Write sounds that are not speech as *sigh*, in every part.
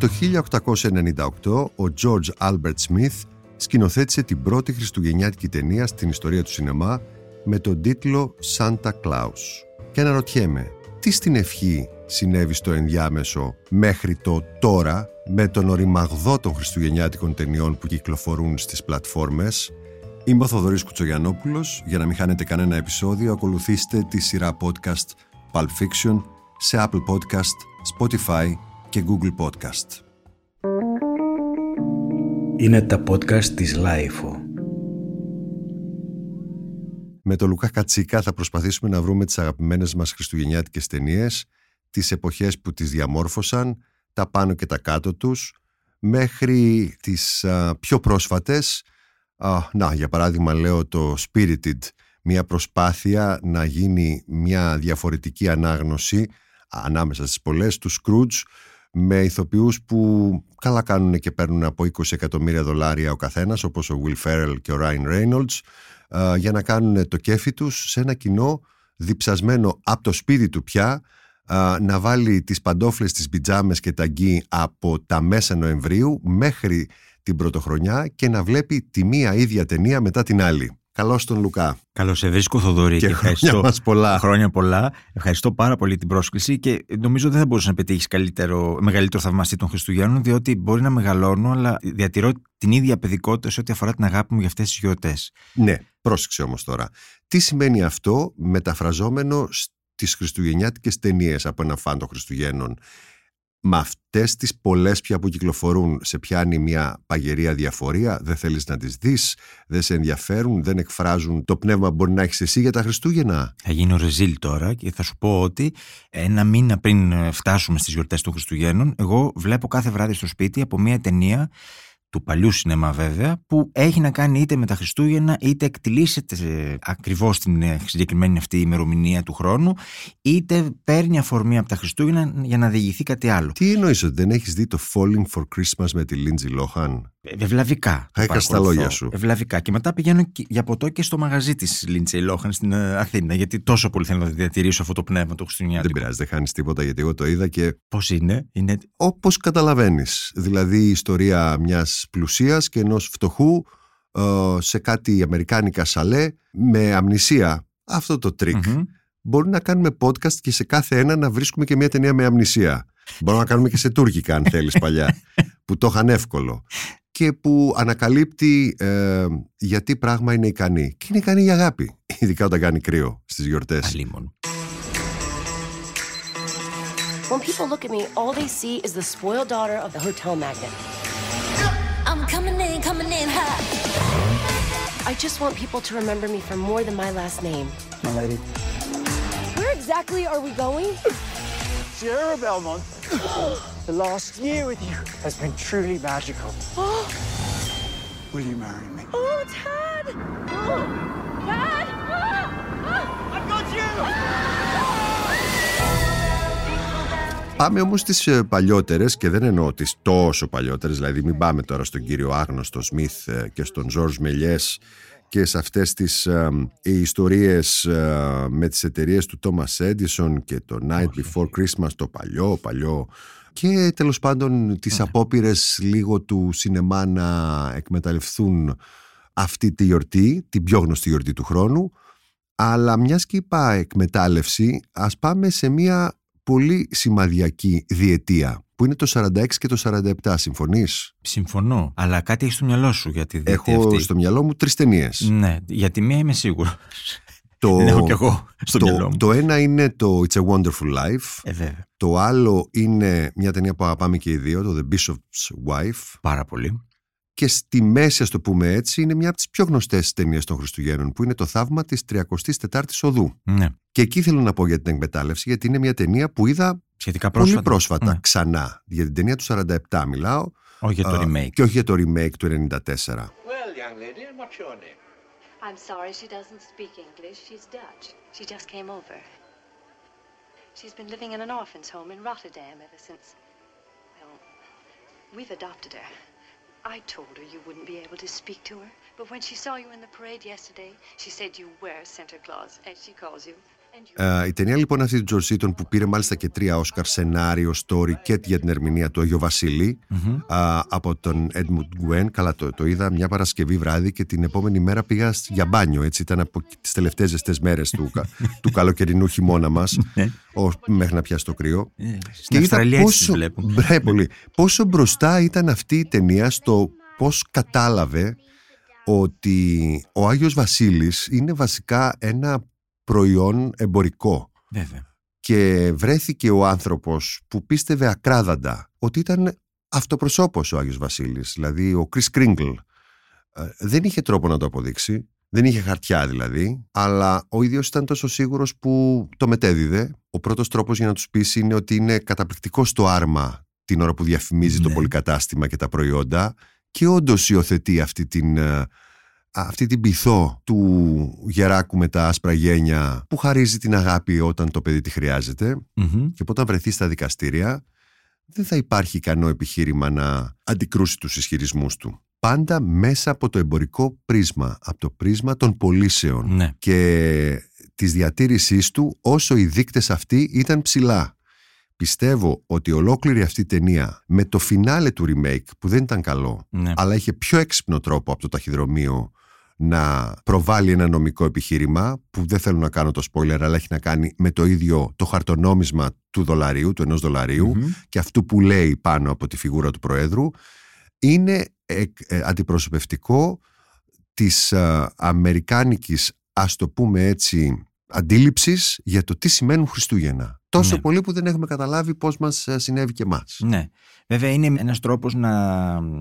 Το 1898 ο George Albert Smith σκηνοθέτησε την πρώτη χριστουγεννιάτικη ταινία στην ιστορία του σινεμά με τον τίτλο Santa Claus. Και αναρωτιέμαι, τι στην ευχή συνέβη στο ενδιάμεσο μέχρι το τώρα με τον οριμαγδό των χριστουγεννιάτικων ταινιών που κυκλοφορούν στις πλατφόρμες; Είμαι ο Θοδωρής Κουτσογιαννόπουλος. Για να μην χάνετε κανένα επεισόδιο, ακολουθήστε τη σειρά podcast Pulp Fiction σε Apple Podcast, Spotify και Google Podcast. Είναι τα podcast της Lifeo. Με τον Λουκά Κατσίκα θα προσπαθήσουμε να βρούμε τις αγαπημένες μας χριστουγεννιάτικες ταινίες, τις εποχές που τις διαμόρφωσαν, τα πάνω και τα κάτω τους, μέχρι τις πιο πρόσφατες. να, για παράδειγμα λέω το Spirited, μια προσπάθεια να γίνει μια διαφορετική ανάγνωση ανάμεσα στις πολλές τους Scrooge με ηθοποιούς που καλά κάνουν και παίρνουν από 20 εκατομμύρια δολάρια ο καθένας όπως ο Will Ferrell και ο Ryan Reynolds για να κάνουν το κέφι τους σε ένα κοινό διψασμένο από το σπίτι του πια να βάλει τις παντόφλες, τις πιτζάμες και τα γκί από τα μέσα Νοεμβρίου μέχρι την πρωτοχρονιά και να βλέπει τη μία ίδια ταινία μετά την άλλη. Καλώς τον Λουκά. Καλώς σε βρίσκω, Θοδωρή. Και, και ευχαριστώ. Χρόνια πολλά. Χρόνια πολλά. Ευχαριστώ πάρα πολύ την πρόσκληση και νομίζω δεν θα μπορούσε να πετύχεις μεγαλύτερο θαυμαστή των Χριστουγέννων, διότι μπορεί να μεγαλώνω, αλλά διατηρώ την ίδια παιδικότητα σε ό,τι αφορά την αγάπη μου για αυτές τις γιορτές. Ναι, πρόσεξε όμως τώρα. Τι σημαίνει αυτό μεταφραζόμενο στις χριστουγεννιάτικες ταινίες από ένα φαν των Χριστουγέννων; Με αυτές τις πολλές πια που κυκλοφορούν σε πιάνει μια παγερία διαφορία, δεν θέλεις να τις δεις, δεν σε ενδιαφέρουν, δεν εκφράζουν το πνεύμα που μπορεί να έχεις εσύ για τα Χριστούγεννα; Θα γίνω ρεζίλ τώρα και θα σου πω ότι ένα μήνα πριν φτάσουμε στις γιορτές των Χριστουγέννων, εγώ βλέπω κάθε βράδυ στο σπίτι από μια ταινία του παλιού σινεμά βέβαια, που έχει να κάνει είτε με τα Χριστούγεννα, είτε εκτιλήσεται ακριβώς την ε, συγκεκριμένη αυτή ημερομηνία του χρόνου, είτε παίρνει αφορμή από τα Χριστούγεννα για να διηγηθεί κάτι άλλο. Τι εννοείς ότι δεν έχεις δει το Falling for Christmas με τη Λίντζι Λόχαν. Ευλαβικά. Έχα τα λόγια σου. Ευλαβικά. Και μετά πηγαίνω για ποτό και στο μαγαζί της Λίντζι Λόχαν στην ε, Αθήνα, γιατί τόσο πολύ θέλω να διατηρήσω αυτό το πνεύμα το Χριστουγεννιάτικο. Δεν πειράζει, δεν χάνεις τίποτα, γιατί εγώ το είδα και. Πώς είναι, είναι. Όπως καταλαβαίνεις. Δηλαδή η ιστορία μιας πλουσίας και ενός φτωχού ε, σε κάτι αμερικάνικα σαλέ με αμνησία. Αυτό το τρικ. mm Μπορεί να κάνουμε podcast και σε κάθε ένα να βρίσκουμε και μια ταινία με αμνησία. Μπορούμε να κάνουμε και σε τουρκικά αν θέλεις παλιά, *laughs* που το είχαν εύκολο. Και που ανακαλύπτει ε, γιατί πράγμα είναι ικανή. Και είναι ικανή η αγάπη, ειδικά όταν κάνει κρύο στις γιορτές. Αλίμον. When people look at me, all they see is the spoiled daughter of the hotel magnate. I'm coming in, coming in hot. I just want people to remember me for more than my last name. My lady. Where exactly are we going? Sierra Belmont. the last year with you has been truly magical. *gasps* Will you marry me? Oh, Tad! Oh, Tad! Ah! I've got you! Πάμε όμως στις ε, παλιότερες και δεν εννοώ τις τόσο παλιότερες, δηλαδή μην πάμε τώρα στον κύριο Άγνωστο Σμιθ ε, και στον Ζορζ Μελιές και σε αυτές τις ε, ιστορίες ε, με τις εταιρείες του Thomas Edison και το Night Before Christmas, το παλιό, παλιό. Και τέλος πάντων τις ναι. απόπειρες λίγο του σινεμά να εκμεταλλευτούν αυτή τη γιορτή, την πιο γνωστή γιορτή του χρόνου. Αλλά μιας και είπα εκμετάλλευση, ας πάμε σε μια πολύ σημαδιακή διετία που είναι το 46 και το 47. Συμφωνείς; Συμφωνώ. Αλλά κάτι έχει στο μυαλό σου για τη διετία Έχω στο μυαλό μου τρεις ταινίες. Ναι, για τη μία είμαι σίγουρος. Το, *laughs* έχω κι εγώ στο το, μυαλό μου. Το ένα είναι το It's a Wonderful Life. Ε, βέβαια. Το άλλο είναι μια ταινία που αγαπάμε και οι δύο, το The Bishop's Wife. Πάρα πολύ και στη μέση, ας το πούμε έτσι, είναι μια από τις πιο γνωστές ταινίες των Χριστουγέννων, που είναι το θαύμα της 34η Οδού. Ναι. Και εκεί θέλω να πω για την εκμετάλλευση, γιατί είναι μια ταινία που είδα Σχετικά πρόσφατα. πολύ πρόσφατα, ναι. ξανά. Για την ταινία του 47 μιλάω. Όχι για το remake. Και όχι για το remake του 94. Well, young lady, what's your name? I'm sorry, she doesn't speak English. She's Dutch. She just came over. She's been living in an orphan's home in Rotterdam ever since. Well, we've adopted her. I told her you wouldn't be able to speak to her. But when she saw you in the parade yesterday, she said you were Santa Claus, as she calls you. Ε, η ταινία λοιπόν αυτή του George Seaton που πήρε μάλιστα και τρία Όσκαρ σενάριο, story και για την ερμηνεία του Αγιο Βασίλη από τον Edmund Gwen. Καλά το, το είδα μια Παρασκευή βράδυ και την επόμενη μέρα πήγα για μπάνιο. Έτσι ήταν από τις τελευταίες ζεστές μέρες του, *laughs* του καλοκαιρινού χειμώνα μας ναι. μέχρι να πιάσει το κρύο. Ε, και είδα πόσο, *laughs* μπρέ, πολύ, πόσο μπροστά ήταν αυτή η ταινία στο πώς κατάλαβε ότι ο Άγιος Βασίλης είναι βασικά ένα προϊόν εμπορικό. Βέβαια. Και βρέθηκε ο άνθρωπος που πίστευε ακράδαντα ότι ήταν αυτοπροσώπος ο Άγιος Βασίλης, δηλαδή ο Chris Kringle. Ε, δεν είχε τρόπο να το αποδείξει, δεν είχε χαρτιά δηλαδή, αλλά ο ίδιος ήταν τόσο σίγουρος που το μετέδιδε. Ο πρώτος τρόπος για να τους πείσει είναι ότι είναι καταπληκτικό στο άρμα την ώρα που διαφημίζει το ναι. πολυκατάστημα και τα προϊόντα και όντως υιοθετεί αυτή την ε, αυτή την πυθό του γεράκου με τα άσπρα γένια που χαρίζει την αγάπη όταν το παιδί τη χρειάζεται και όταν βρεθεί στα δικαστήρια δεν θα υπάρχει ικανό επιχείρημα να αντικρούσει τους ισχυρισμούς του. Πάντα μέσα από το εμπορικό πρίσμα, από το πρίσμα των πωλήσεων ναι. και της διατήρησής του όσο οι δείκτες αυτοί ήταν ψηλά. Πιστεύω ότι ολόκληρη αυτή η ταινία με το φινάλε του remake που δεν ήταν καλό ναι. αλλά είχε πιο έξυπνο τρόπο από το ταχυδρομείο να προβάλλει ένα νομικό επιχείρημα που δεν θέλω να κάνω το spoiler αλλά έχει να κάνει με το ίδιο το χαρτονόμισμα του δολαρίου, του ενός και αυτού που λέει πάνω από τη φιγούρα του Προέδρου είναι ε, ε, αντιπροσωπευτικό της ε, αμερικάνικης ας το πούμε έτσι αντίληψης για το τι σημαίνουν Χριστούγεννα. Τόσο ναι. πολύ που δεν έχουμε καταλάβει πώς μας συνέβη και εμάς. Ναι. Βέβαια είναι ένας τρόπος να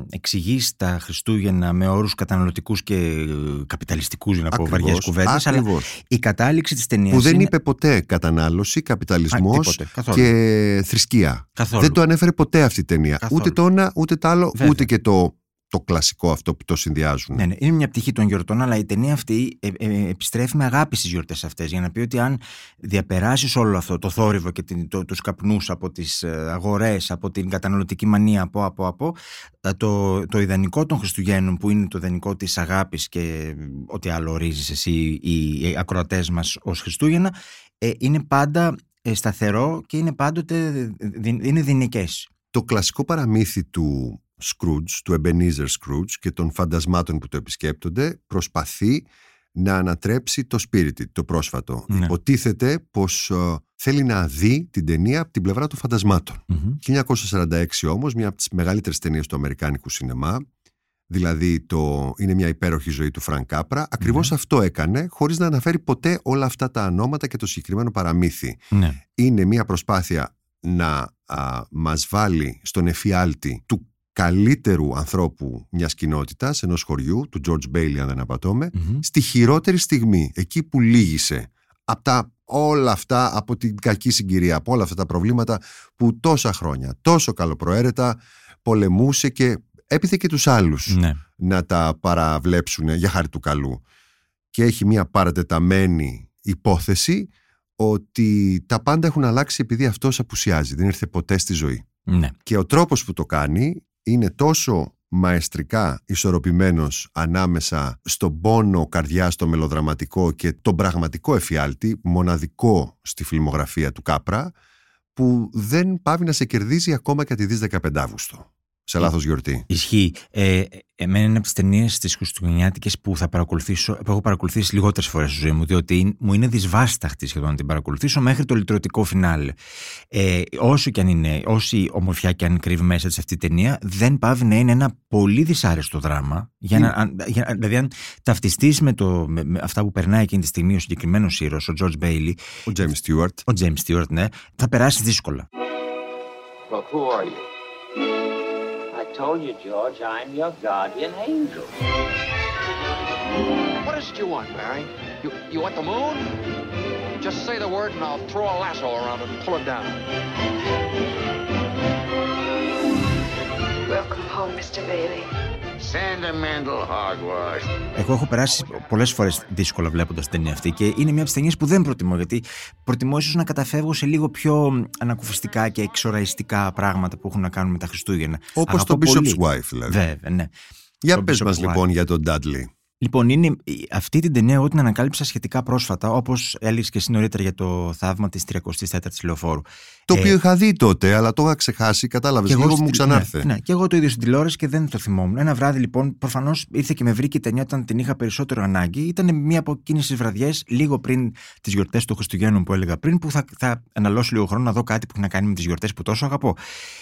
εξηγήσει τα Χριστούγεννα με όρους καταναλωτικούς και καπιταλιστικούς για να πω βαριές κουβέντες αλλά η κατάληξη της ταινίας που δεν είναι... είπε ποτέ κατανάλωση, καπιταλισμός και θρησκεία. Δεν το ανέφερε ποτέ αυτή η ταινία. Ούτε το ένα ούτε το άλλο ούτε και το το κλασικό αυτό που το συνδυάζουν. Ναι, ναι. Είναι μια πτυχή των γιορτών, αλλά η ταινία αυτή ε, ε, επιστρέφει με αγάπη στις γιορτές αυτές. Για να πει ότι αν διαπεράσεις όλο αυτό το θόρυβο και το, τους καπνούς από τις ε, αγορές, από την καταναλωτική μανία, από, από, από ε, το, το ιδανικό των Χριστουγέννων, που είναι το ιδανικό της αγάπης και ό,τι άλλο ορίζει εσύ, οι, οι ακροατές μας ως Χριστούγεννα, ε, είναι πάντα σταθερό και είναι πάντοτε είναι δυνικές. Το κλασικό παραμύθι του Scrooge, του Ebenezer Scrooge και των φαντασμάτων που το επισκέπτονται προσπαθεί να ανατρέψει το Spirit, το πρόσφατο. Ναι. Υποτίθεται πως ε, θέλει να δει την ταινία από την πλευρά των φαντασμάτων. 1946 όμως, μια από τις μεγαλύτερες ταινίες του Αμερικάνικου σινεμά, δηλαδή το «Είναι μια υπέροχη ζωή» του Φρανκ Κάπρα, ακριβώς ναι. αυτό έκανε, χωρίς να αναφέρει ποτέ όλα αυτά τα ονόματα και το συγκεκριμένο παραμύθι. Ναι. Είναι μια προσπάθεια να α, μας βάλει στον εφιάλτη του καλύτερου ανθρώπου μιας κοινότητας, ενός χωριού, του George Bailey, αν δεν απατωμε στη χειρότερη στιγμή, εκεί που λύγησε από τα όλα αυτά, από την κακή συγκυρία, από όλα αυτά τα προβλήματα που τόσα χρόνια, τόσο καλοπροαίρετα, πολεμούσε και έπιθε και τους άλλους ναι. να τα παραβλέψουν για χάρη του καλού. Και έχει μια παρατεταμένη υπόθεση ότι τα πάντα έχουν αλλάξει επειδή αυτός απουσιάζει, δεν ήρθε ποτέ στη ζωή. Ναι. Και ο τρόπος που το κάνει είναι τόσο μαεστρικά ισορροπημένος ανάμεσα στον πόνο καρδιά, στο μελοδραματικό και τον πραγματικό εφιάλτη, μοναδικό στη φιλμογραφία του Κάπρα, που δεν πάβει να σε κερδίζει ακόμα και τη δεις 15 Αύγουστο σε λάθος γιορτή. Ισχύει. Ε, εμένα είναι από τις ταινίες τη Χριστουγεννιάτικε που θα παρακολουθήσω, που έχω παρακολουθήσει λιγότερες φορές στη ζωή μου, διότι μου είναι δυσβάσταχτη σχεδόν να την παρακολουθήσω μέχρι το λυτρωτικό φινάλε. Ε, όσο και αν είναι, όση ομορφιά και αν κρύβει μέσα της αυτή η ταινία, δεν πάβει να είναι ένα πολύ δυσάρεστο δράμα. Για να, για, δηλαδή, αν ταυτιστείς με, το, με, με αυτά που περνάει εκείνη τη στιγμή ο συγκεκριμένος ήρωας, ο George Bailey. Ο James Stewart. Ο James Stewart, ναι, θα περάσει δύσκολα. Well, who are you? Told you, George, I'm your guardian angel. What is it you want, Barry? You, you want the moon? Just say the word and I'll throw a lasso around it and pull it down. Welcome home, Mr. Bailey. Sentimental hogwash. Εγώ έχω περάσει πολλές φορές δύσκολα βλέποντας την ταινία αυτή και είναι μια από τις ταινίες που δεν προτιμώ. Γιατί προτιμώ ίσως να καταφεύγω σε λίγο πιο ανακουφιστικά και εξοραϊστικά πράγματα που έχουν να κάνουν με τα Χριστούγεννα. Όπως το Bishop's Wife, δηλαδή. Βέβαια, ναι. Για πες μας λοιπόν για τον Dudley. Λοιπόν, είναι, αυτή την ταινία εγώ την ανακάλυψα σχετικά πρόσφατα, όπως έλεγες και εσύ νωρίτερα για το θαύμα της 34η λεωφόρου. Το ε, οποίο είχα δει τότε, αλλά το είχα ξεχάσει, κατάλαβες. Λίγο μου ξανάρθε. Ναι, ναι, και εγώ το ίδιο στην τηλεόραση και δεν το θυμόμουν. Ένα βράδυ λοιπόν, προφανώς ήρθε και με βρήκε η ταινία όταν την είχα περισσότερο ανάγκη. Ήταν μία από εκείνε τι βραδιές, λίγο πριν τις γιορτές του Χριστουγέννου που έλεγα πριν, που θα, θα αναλώσω λίγο χρόνο να δω κάτι που έχει να κάνει με τις γιορτές που τόσο αγαπώ.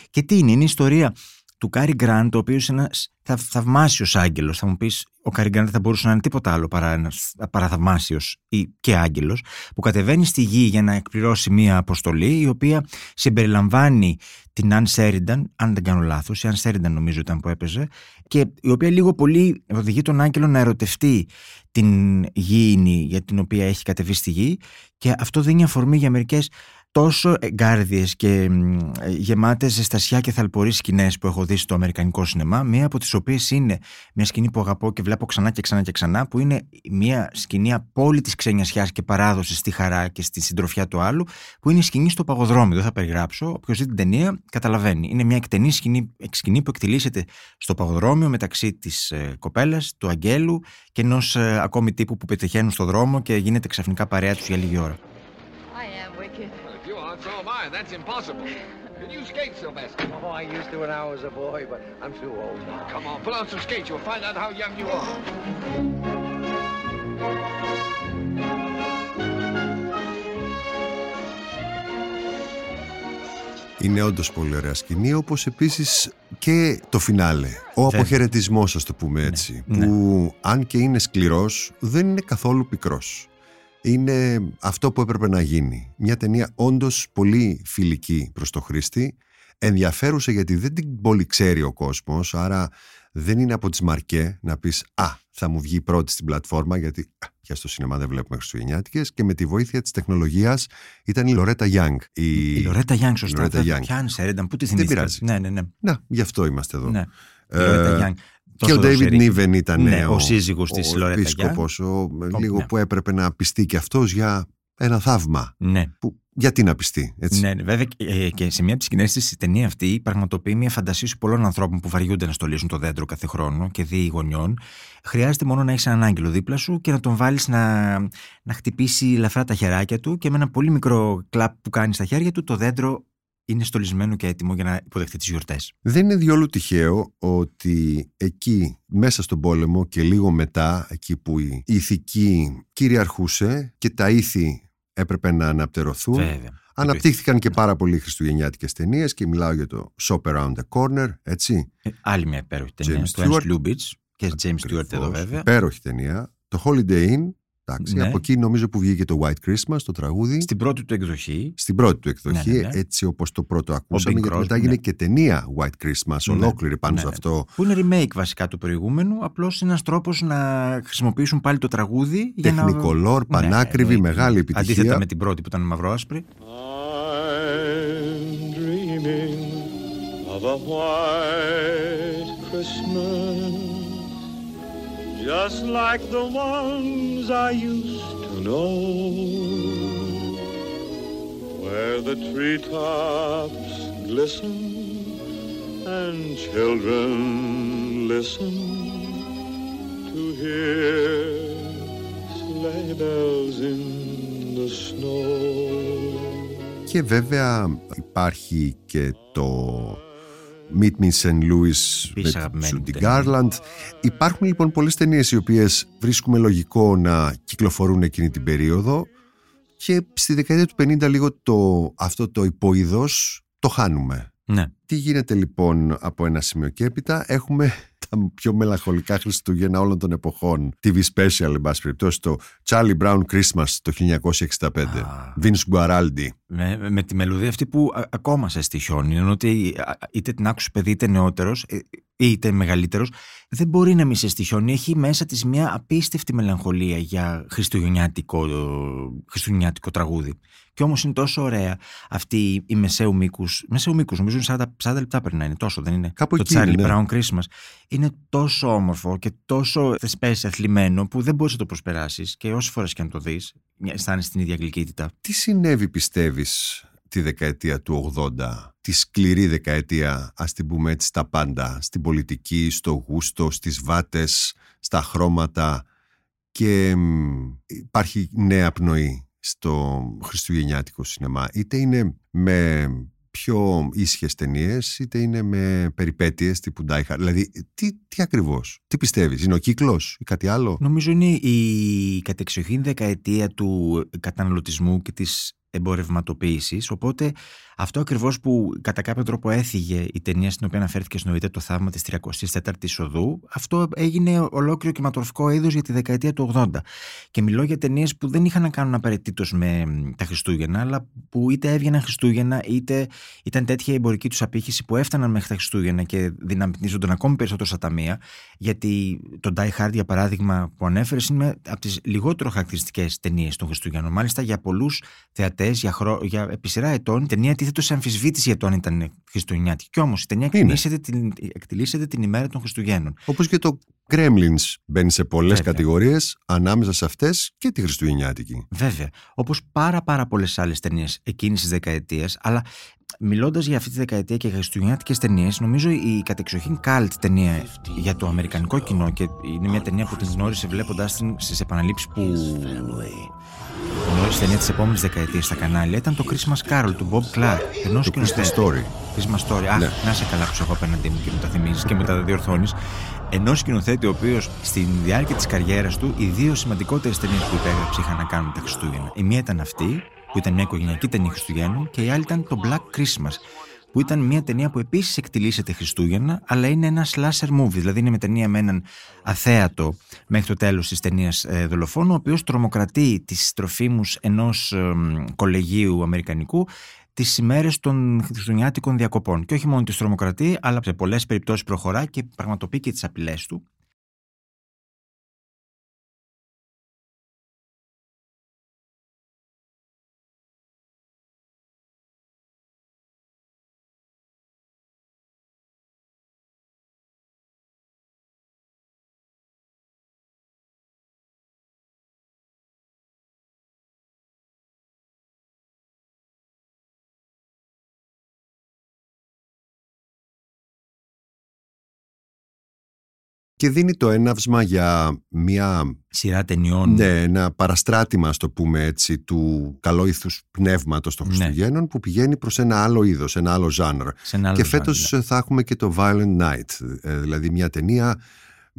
Και τι είναι, είναι η ιστορία του Κάρι Γκραντ, ο οποίος είναι ένας θαυμάσιος άγγελος. Θα μου πεις, ο Κάρι Γκραντ δεν θα μπορούσε να είναι τίποτα άλλο παρά ένας παρά θαυμάσιος άγγελος, που κατεβαίνει στη γη για να εκπληρώσει μία αποστολή, η οποία συμπεριλαμβάνει την Αν Σέρινταν, αν δεν κάνω λάθος, η Αν Σέρινταν νομίζω ήταν που έπαιζε, και η οποία λίγο πολύ οδηγεί τον άγγελο να ερωτευτεί την γήινη για την οποία έχει κατεβεί στη γη, και αυτό δίνει αφορμή για μερικές τόσο εγκάρδιες και γεμάτες ζεστασιά και θαλπορείς σκηνές που έχω δει στο αμερικανικό σινεμά, μία από τις οποίες είναι μια σκηνή που αγαπώ και βλέπω ξανά και ξανά και ξανά, που είναι μια σκηνή απόλυτης ξενιασιάς και παράδοσης στη χαρά και στη συντροφιά του άλλου, που είναι η σκηνή στο παγοδρόμιο, δεν θα περιγράψω, όποιος δει την ταινία καταλαβαίνει. Είναι μια εκτενή σκηνή, σκηνή που εκτελήσεται στο παγοδρόμιο μεταξύ της ε, κοπέλας, του αγγέλου και ενός ε, ακόμη τύπου που πετυχαίνουν στο δρόμο και γίνεται ξαφνικά παρέα τους για λίγη ώρα. So am I. That's impossible. Can you skate, Sylvester? Oh, I used to when I was a boy, but I'm too old now. Come on, put on some skates. You'll find out how young you are. Είναι όντω πολύ ωραία σκηνή, όπω επίση και το φινάλε. Ο αποχαιρετισμό, α το πούμε έτσι. Ναι, που ναι. αν και είναι σκληρό, δεν είναι καθόλου πικρό είναι αυτό που έπρεπε να γίνει. Μια ταινία όντως πολύ φιλική προς το χρήστη, ενδιαφέρουσε γιατί δεν την πολύ ξέρει ο κόσμος, άρα δεν είναι από τις μαρκέ να πεις «Α, θα μου βγει πρώτη στην πλατφόρμα» γιατί πια στο σινεμά δεν βλέπουμε χριστουγεννιάτικες και με τη βοήθεια της τεχνολογίας ήταν η Λορέτα Γιάνγκ. Η, η Λορέτα Γιάνγκ, σωστά. Λορέτα Γιάνγκ. Πιάνει πού τη θυμήθηκες; Δεν πειράζει. Ναι, ναι, ναι. Να, γι' αυτό είμαστε εδώ. Ναι. Ε, και ο David Νίβεν ήταν ναι, ο, ο σύζυγος της Λορέτα επίσκοπος, ο, λίγο ναι. που έπρεπε να πιστεί και αυτός για ένα θαύμα. Ναι. Που, γιατί να πιστεί, έτσι; Ναι, ναι βέβαια ε, και σε μια από τις σκηνέ της η ταινία αυτή πραγματοποιεί μια φαντασίωση πολλών ανθρώπων που βαριούνται να στολίσουν το δέντρο κάθε χρόνο και δι γονιών. Χρειάζεται μόνο να έχεις έναν άγγελο δίπλα σου και να τον βάλεις να, να χτυπήσει ελαφρά τα χεράκια του και με ένα πολύ μικρό κλαπ που κάνει στα χέρια του το δέντρο είναι στολισμένο και έτοιμο για να υποδεχτεί τις γιορτές. Δεν είναι διόλου τυχαίο ότι εκεί μέσα στον πόλεμο και λίγο μετά εκεί που η ηθική κυριαρχούσε και τα ήθη έπρεπε να αναπτερωθούν Βέβαια. Αναπτύχθηκαν και πάρα πολλοί χριστουγεννιάτικες ταινίες και μιλάω για το Shop Around the Corner, έτσι. Ε, άλλη μια υπέροχη ταινία. James Stewart. Lubitsch και James Stewart εδώ βέβαια. Υπέροχη ταινία. Το Holiday Inn Εντάξει, ναι. Από εκεί νομίζω που βγήκε το White Christmas, το τραγούδι. Στην πρώτη του εκδοχή. Στην πρώτη του εκδοχή, ναι, ναι, ναι. έτσι όπως το πρώτο ακούσαμε. Γιατί μετά έγινε και ταινία White Christmas, ολόκληρη πάνω σε αυτό. Που είναι remake βασικά του προηγούμενου. Απλώς είναι ένας τρόπος να χρησιμοποιήσουν πάλι το τραγούδι. Τεχνικολόρ, για να... πανάκριβη, μεγάλη επιτυχία. Αντίθετα με την πρώτη που ήταν μαυρό-άσπρη. of a white Christmas just like the ones I used to know, where the treetops glisten and children listen to hear sleigh bells in the snow. Και βέβαια υπάρχει και το Meet Me St. Louis με Σούντι Garland. Υπάρχουν λοιπόν πολλές ταινίες οι οποίες βρίσκουμε λογικό να κυκλοφορούν εκείνη την περίοδο και στη δεκαετία του 50 λίγο το, αυτό το υποειδός το χάνουμε. Ναι. Τι γίνεται λοιπόν από ένα σημείο και έπειτα; Έχουμε *laughs* τα πιο μελαγχολικά Χριστούγεννα όλων των εποχών. TV special, εν πάση περιπτώσει, το Charlie Brown Christmas το 1965. Vince Guaraldi. Με, με τη μελωδία αυτή που ακόμα σε στοιχιώνει, είναι ότι είτε την άκουσε παιδί είτε νεότερος, ε, είτε μεγαλύτερος, δεν μπορεί να μην σε στοιχιώνει. Έχει μέσα της μια απίστευτη μελαγχολία για χριστουγεννιάτικο, χριστουγεννιάτικο τραγούδι. Και όμως είναι τόσο ωραία αυτή η μεσαίου μήκους. Μεσαίου μήκους, νομίζω 40, 40 λεπτά πρέπει να είναι. Τόσο δεν είναι. Κάπου το Charlie ναι. Brown Christmas. Είναι τόσο όμορφο και τόσο θεσπέσει αθλημένο που δεν μπορείς να το προσπεράσεις και όσες φορές και αν το δεις, αισθάνεσαι την ίδια γλυκύτητα. Τι συνέβη, πιστεύεις, τη δεκαετία του 80, τη σκληρή δεκαετία, ας την πούμε έτσι, στα πάντα, στην πολιτική, στο γούστο, στις βάτες, στα χρώματα και υπάρχει νέα πνοή στο χριστουγεννιάτικο σινεμά. Είτε είναι με πιο ίσχυες ταινίες, είτε είναι με περιπέτειες τύπου Die Hard. Δηλαδή, τι, τι ακριβώς, τι πιστεύεις, είναι ο κύκλος ή κάτι άλλο; Νομίζω είναι η κατεξοχήν δεκαετία του καταναλωτισμού και της εμπορευματοποίησης, οπότε αυτό ακριβώς που κατά κάποιο τρόπο έφυγε η ταινία στην οποία αναφέρθηκε νωρίτερα, το θαύμα της 34η Οδού, αυτό έγινε ολόκληρο κινηματογραφικό είδος για τη δεκαετία του 80. Και μιλώ για ταινίες που δεν είχαν να κάνουν απαραίτητος με τα Χριστούγεννα, αλλά που είτε έβγαιναν Χριστούγεννα, είτε ήταν τέτοια η εμπορική τους απήχηση που έφταναν μέχρι τα Χριστούγεννα και δυναμίζονταν ακόμη περισσότερο στα ταμεία. Γιατί το Die Hard, για παράδειγμα, που ανέφερες, είναι από τις λιγότερο χαρακτηριστικές ταινίες των Χριστούγεννων. Μάλιστα για πολλούς θεατές, για, χρο... για επί σειρά ετών, η ταινία τίθεται σε αμφισβήτηση για το αν ήταν Χριστουγεννιάτικη. Κι όμως η ταινία την, εκτελήσεται την ημέρα των Χριστουγέννων. Όπως και το Gremlins μπαίνει σε πολλές κατηγορίες, ανάμεσα σε αυτές και τη Χριστουγεννιάτικη. Βέβαια. Όπως πάρα, πάρα πολλές άλλες ταινίες εκείνης της δεκαετίας, αλλά μιλώντας για αυτή τη δεκαετία και για χριστουγεννιάτικες ταινίες, νομίζω η κατεξοχήν cult ταινία για το αμερικανικό κοινό και είναι μια ταινία που την γνώρισε βλέποντας την στις επαναλήψεις που γνώρισε ταινία της επόμενης δεκαετίας στα κανάλια ήταν το Christmas Carol του Bob Clark. Ενός Christmas Story. Christmas Story. Αχ, ναι. να σε καλά που σε έχω απέναντί μου και μου τα θυμίζεις και μου τα διορθώνεις. Ενός σκηνοθέτη ο οποίος στην διάρκεια της καριέρας του οι δύο σημαντικότερες ταινίες που υπέγραψε είχαν να κάνουν τα Χριστούγεννα. Η μία ήταν αυτή, που ήταν μια οικογενειακή ταινία Χριστουγέννων, και η άλλη ήταν το Black Christmas, που ήταν μια ταινία που επίσης εκτελήσεται Χριστούγεννα, αλλά είναι ένα slasher movie. Δηλαδή είναι με ταινία με έναν αθέατο μέχρι το τέλος της ταινίας ε, δολοφόνο, ο οποίος τρομοκρατεί τις τροφίμους ενός ε, κολεγίου Αμερικανικού τις ημέρες των χριστουγεννιάτικων διακοπών. Και όχι μόνο τη τρομοκρατεί, αλλά σε πολλές περιπτώσεις προχωρά και πραγματοποιεί και τις απειλές του. Και δίνει το έναυσμα για μια σειρά ταινιών. Ναι, ένα παραστράτημα, το πούμε έτσι, του καλόηθου πνεύματος των ναι. Χριστουγέννων που πηγαίνει προς ένα άλλο είδος, ένα άλλο ζάνρο. Και φέτος ναι. θα έχουμε και το Violent Night, ε, δηλαδή μια ταινία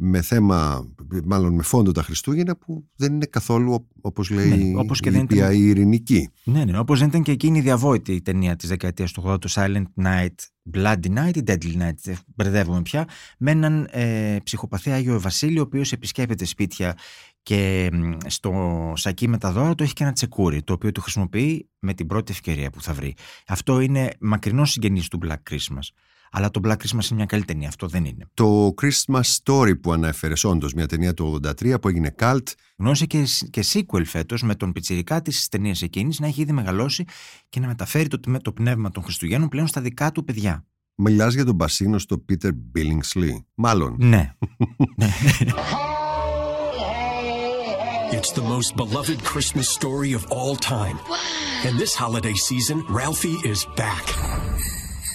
με θέμα, μάλλον με φόντο τα Χριστούγεννα που δεν είναι καθόλου όπως λέει ναι, όπως και η, ήταν... η ειρηνική. Ναι, ναι, όπως δεν ήταν και εκείνη η διαβόητη η ταινία της δεκαετίας του 80, το Silent Night, Bloody Night ή Deadly Night, μπερδεύομαι πια, με έναν ε, ψυχοπαθή Άγιο Βασίλειο ο οποίος επισκέπτεται σπίτια και στο σακί με τα δώρα του έχει και ένα τσεκούρι το οποίο του χρησιμοποιεί με την πρώτη ευκαιρία που θα βρει. Αυτό είναι μακρινός συγγενής του Black Christmas. Αλλά το Black Christmas είναι μια καλή ταινία. Αυτό δεν είναι. Το Christmas Story που ανέφερες, όντως, μια ταινία του 83 που έγινε cult. Γνώρισε και, και sequel φέτος με τον πιτσυρικά της ταινίας εκείνης να έχει ήδη μεγαλώσει και να μεταφέρει το, το πνεύμα των Χριστουγέννων πλέον στα δικά του παιδιά. Μιλάς για τον Μπασίνο στο Peter Billingsley. Μάλλον. *laughs* Ναι. It's the most beloved Christmas story of all time. And this holiday season, Ralphie is back.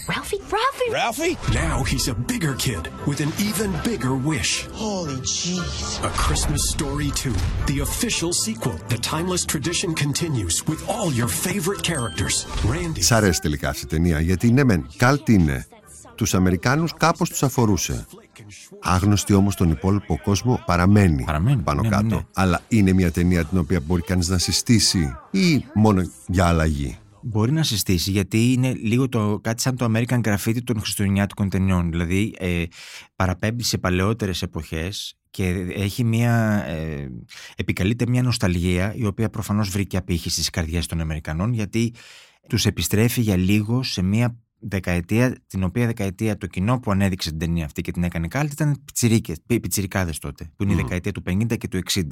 Ralphie? Ralphie? Ralphie? Now he's a bigger kid with an even bigger wish. Holy jeez. A Christmas Story 2, the official sequel. The timeless tradition continues with all your favorite characters. Randy. Σ' αρέσει τελικά αυτή η ταινία, γιατί ναι μεν, κάλτ είναι. Τους Αμερικάνους κάπως τους αφορούσε. Άγνωστη όμως στον υπόλοιπο κόσμο παραμένει, παραμένει πάνω ναι, κάτω. Ναι, ναι. Αλλά είναι μια ταινία την οποία μπορεί κανείς να συστήσει ή μόνο για αλλαγή μπορεί να συστήσει γιατί είναι λίγο το, κάτι σαν το American Graffiti των χριστουγεννιάτικων ταινιών. Δηλαδή ε, παραπέμπει σε παλαιότερες εποχές και έχει μια, ε, επικαλείται μια νοσταλγία η οποία προφανώς βρήκε απήχηση στις καρδιές των Αμερικανών γιατί τους επιστρέφει για λίγο σε μια δεκαετία, την οποία δεκαετία το κοινό που ανέδειξε την ταινία αυτή και την έκανε κάλτη ήταν πιτσιρικάδες τότε, που είναι η δεκαετία του 50 και του 60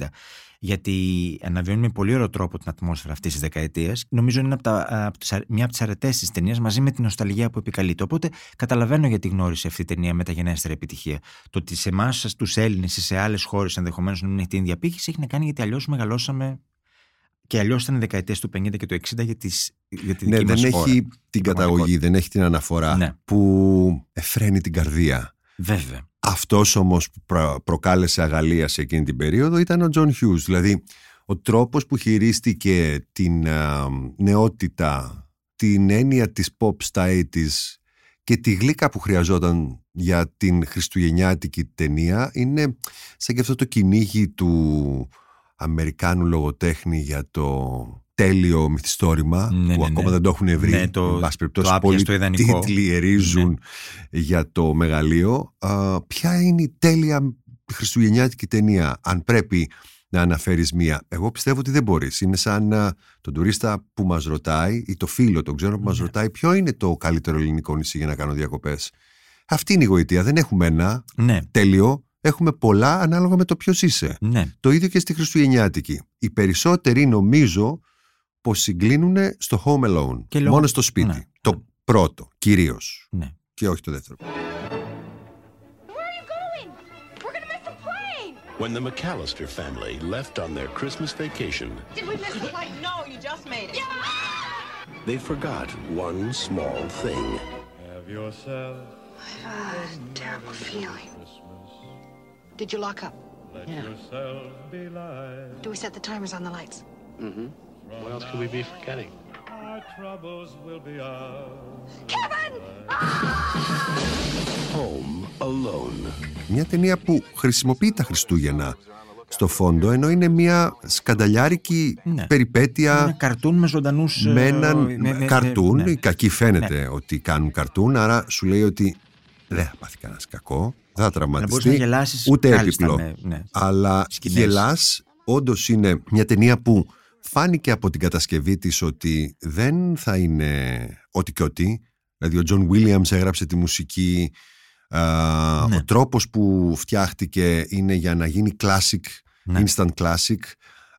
γιατί αναβιώνει με πολύ ωραίο τρόπο την ατμόσφαιρα αυτής της δεκαετίας. Νομίζω είναι από τα, από τις, μια από τις αρετές της ταινίας μαζί με την νοσταλγία που επικαλείται. Οπότε καταλαβαίνω γιατί γνώρισε αυτή η ταινία μεταγενέστερη επιτυχία. Το ότι σε εμάς, τους Έλληνες ή σε άλλες χώρες ενδεχομένως να μην έχει την ίδια απήχηση έχει να κάνει γιατί αλλιώς μεγαλώσαμε και αλλιώς ήταν οι δεκαετίες του 50 και του 60 για, τις, για τη ναι, δική ναι, δεν χώρα, έχει την καταγωγή, δεν έχει την αναφορά ναι. που ευφραίνει την καρδία. Βέβαια. Αυτός όμως που προκάλεσε αγαλλίαση σε εκείνη την περίοδο ήταν ο Τζον Χιουζ. Δηλαδή ο τρόπος που χειρίστηκε την νεότητα, την έννοια της pop στα 80's και τη γλύκα που χρειαζόταν για την χριστουγεννιάτικη ταινία είναι σαν και αυτό το κυνήγι του Αμερικάνου λογοτέχνη για το τέλειο μυθιστόρημα ναι, που ναι, ακόμα ναι. δεν το έχουν βρει. Ναι, το, το πολλοί τίτλοι ερίζουν για το μεγαλείο. Α, ποια είναι η τέλεια χριστουγεννιάτικη ταινία αν πρέπει να αναφέρεις μία. Εγώ πιστεύω ότι δεν μπορείς. Είναι σαν α, τον τουρίστα που μας ρωτάει ή το φίλο, τον ξέρω που μας ρωτάει ποιο είναι το καλύτερο ελληνικό νησί για να κάνω διακοπές. Αυτή είναι η γοητεία. Δεν έχουμε ένα Ναι. τέλειο. Έχουμε πολλά ανάλογα με το ποιος είσαι. Ναι. Το ίδιο και στη Χριστουγεννιάτικη. Οι περισσότεροι νομίζω πως συγκλίνουν στο Home Alone. Και λόγω- Μόνο στο σπίτι. Ναι. Το πρώτο, κυρίως. Ναι. Και όχι το δεύτερο. When the McAllister family left on their Christmas vacation, Did we miss the flight? No, you just made it. *laughs* they forgot one small thing. Have yourself I have a terrible feeling. Did you lock up? let yourself be light. Do we set the timers on the lights? Mm-hmm. What else could we be forgetting? Our troubles will be ours. Kevin! Home Alone. Μια ταινία που χρησιμοποιεί τα Χριστούγεννα στο φόντο, ενώ είναι μια σκανταλιάρικη Ναι. περιπέτεια Ένα καρτούν με ζωντανούς. με έναν καρτούν. ναι. Οι κακοί φαίνεται ότι κάνουν καρτούν, άρα σου λέει ότι δεν θα πάθει κανένας κακό, δεν θα μπορείς να τραυματιστεί, γελάσεις ούτε κάλλιστα έπιπλο. με- ναι, Αλλά σκηνές. γελάς, όντως είναι μια ταινία που φάνηκε από την κατασκευή της ότι δεν θα είναι ό,τι και ό,τι. Δηλαδή ο Τζον Γουίλιαμς έγραψε τη μουσική, α, Ναι. ο τρόπος που φτιάχτηκε είναι για να γίνει classic, Ναι. instant classic.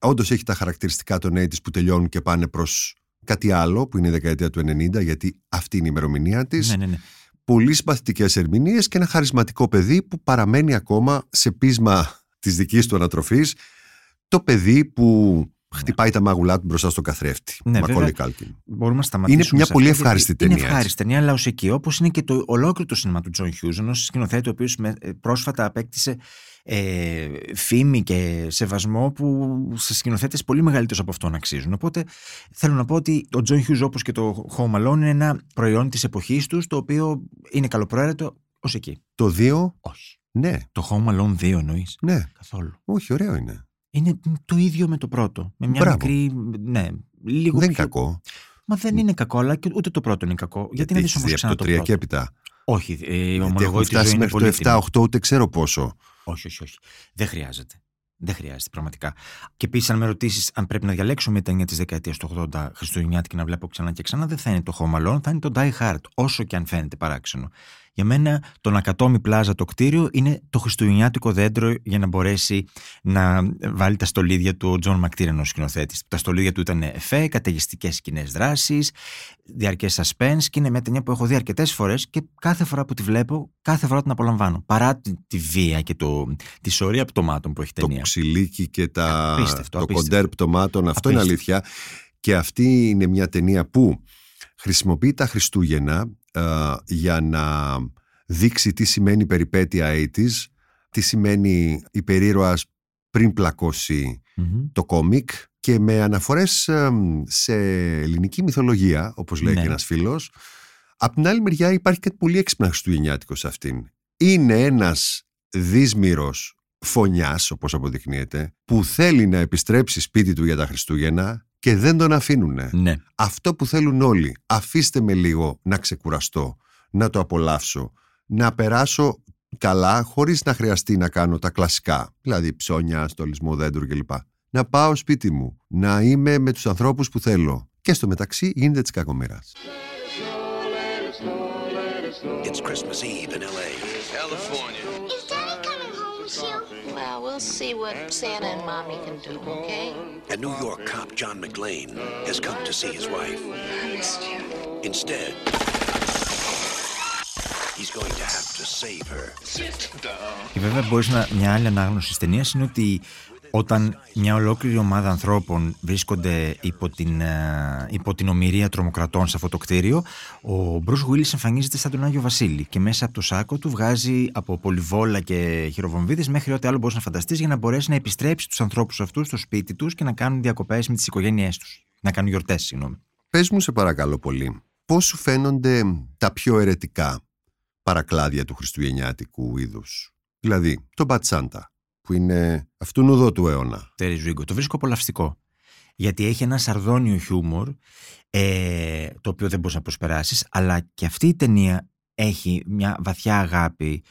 Όντως έχει τα χαρακτηριστικά των 80's που τελειώνουν και πάνε προς κάτι άλλο που είναι η δεκαετία του 90 γιατί αυτή είναι η ημερομηνία της Ναι, ναι, ναι. Πολύ συμπαθητικές ερμηνείες και ένα χαρισματικό παιδί που παραμένει ακόμα σε πείσμα της δικής του ανατροφής. Το παιδί που χτυπάει τα μάγουλά του μπροστά στο καθρέφτη. Ναι, Μακόλι βέβαια. Κάλκιν. Μπορούμε να σταματήσουμε. Είναι μια σε πολύ αυτό, ευχάριστη γιατί Είναι ταινία, ευχάριστη ταινία, αλλά ως εκεί. Όπως είναι και το ολόκληρο το σινεμά του Τζον Χιουζ, ενός σκηνοθέτη ο οποίος πρόσφατα απέκτησε ε, φήμη και σεβασμό που σε σκηνοθέτες πολύ μεγαλύτερους από αυτόν αξίζουν. Οπότε θέλω να πω ότι ο Τζον Χιουζ, όπως και το Home Alone, είναι ένα προϊόν της εποχής τους, το οποίο είναι καλοπροαίρετο ως εκεί. Το 2, Όχι. ναι, Το Home Alone 2 εννοείς; ναι. Καθόλου. Όχι, ωραίο είναι. Είναι το ίδιο με το πρώτο. Με μια Μπράβο. μικρή. Ναι, λίγο Δεν είναι πιο- κακό. Μα δεν είναι κακό, αλλά και ούτε το πρώτο είναι κακό. Γιατί, να δεις έχεις όμως δει ξανά από το το 3 πρώτο; και έπειτα. Όχι, ε, Γιατί ομολογώ έχουν ότι η ζωή φτάσει είναι μέχρι πολύ το 7-8 ούτε ξέρω πόσο. Όχι, όχι, όχι. Δεν χρειάζεται. Δεν χρειάζεται πραγματικά. Και επίσης, αν με ρωτήσεις αν πρέπει να διαλέξω μια ταινία της δεκαετίας του 80 Χριστουγεννιάτικη να βλέπω ξανά και ξανά, δεν θα είναι το Home Alone, θα είναι το Die Hard, όσο και αν φαίνεται παράξενο. Για μένα, το Nakatomi Plaza το κτίριο είναι το χριστουγεννιάτικο δέντρο για να μπορέσει να βάλει τα στολίδια του ο Τζον ΜακΤίρναν ο σκηνοθέτης. Τα στολίδια του ήταν εφέ, καταιγιστικές σκηνές δράσης, διαρκές suspense και είναι μια ταινία που έχω δει αρκετές φορές και κάθε φορά που τη βλέπω, κάθε φορά την απολαμβάνω. Παρά τη, τη βία και το, τη σωρεία πτωμάτων που έχει Το ταινία. ξυλίκι και τα, Απίστευτο, το απίστευτο. κοντέρ πτωμάτων, αυτό είναι Απίστευτο. αλήθεια. Και αυτή είναι μια ταινία που χρησιμοποιεί τα Χριστούγεννα ε, για να δείξει τι σημαίνει περιπέτεια 80's, τι σημαίνει υπερήρωας πριν πλακώσει Μμμ. το κόμικ και με αναφορές ε, σε ελληνική μυθολογία, όπως λέει Ναι. και ένας φίλος. Απ' την άλλη μεριά υπάρχει κάτι πολύ έξυπνα χριστουγεννιάτικο σε αυτήν. Είναι ένας δύσμυρος φωνιάς, όπως αποδεικνύεται, που θέλει να επιστρέψει σπίτι του για τα Χριστούγεννα και δεν τον αφήνουνε. Ναι. Αυτό που θέλουν όλοι. Αφήστε με λίγο να ξεκουραστώ, να το απολαύσω, να περάσω καλά χωρίς να χρειαστεί να κάνω τα κλασικά, δηλαδή ψώνια, στολισμό δέντρου κλπ. Να πάω σπίτι μου, να είμαι με τους ανθρώπους που θέλω. Και στο μεταξύ γίνεται της κακομοίρας. It's Christmas Eve in LA. California. Well, we'll see what Santa and Mommy can do, okay? And New York cop John McLean has come to see his wife. I missed you. Instead, he's going to have to save her. Και βέβαια, μπορείς να, μια άλλη ανάγνωση τη ταινία είναι ότι Όταν μια ολόκληρη ομάδα ανθρώπων βρίσκονται υπό την, ε, υπό την ομοιρία τρομοκρατών σε αυτό το κτίριο, ο Μπρουσ Γουίλι εμφανίζεται σαν τον Άγιο Βασίλη και μέσα από το σάκο του βγάζει από πολυβόλα και χειροβομβίδες μέχρι ό,τι άλλο μπορείς να φανταστείς για να μπορέσει να επιστρέψει τους ανθρώπους αυτούς στο σπίτι τους και να κάνουν διακοπές με τις οικογένειές τους. Να κάνουν γιορτές, συγγνώμη. Πες μου, σε παρακαλώ πολύ, πώς σου φαίνονται τα πιο ερετικά παρακλάδια του Χριστουγεννιάτικου είδους; Δηλαδή, το Bad Santa, που είναι αυτού εδώ του αιώνα. Τέρι Ζουίγκοφ. Το βρίσκω απολαυστικό. Γιατί έχει ένα σαρδόνιο χιούμορ, ε, το οποίο δεν μπορείς να προσπεράσεις, αλλά και αυτή η ταινία έχει μια βαθιά αγάπη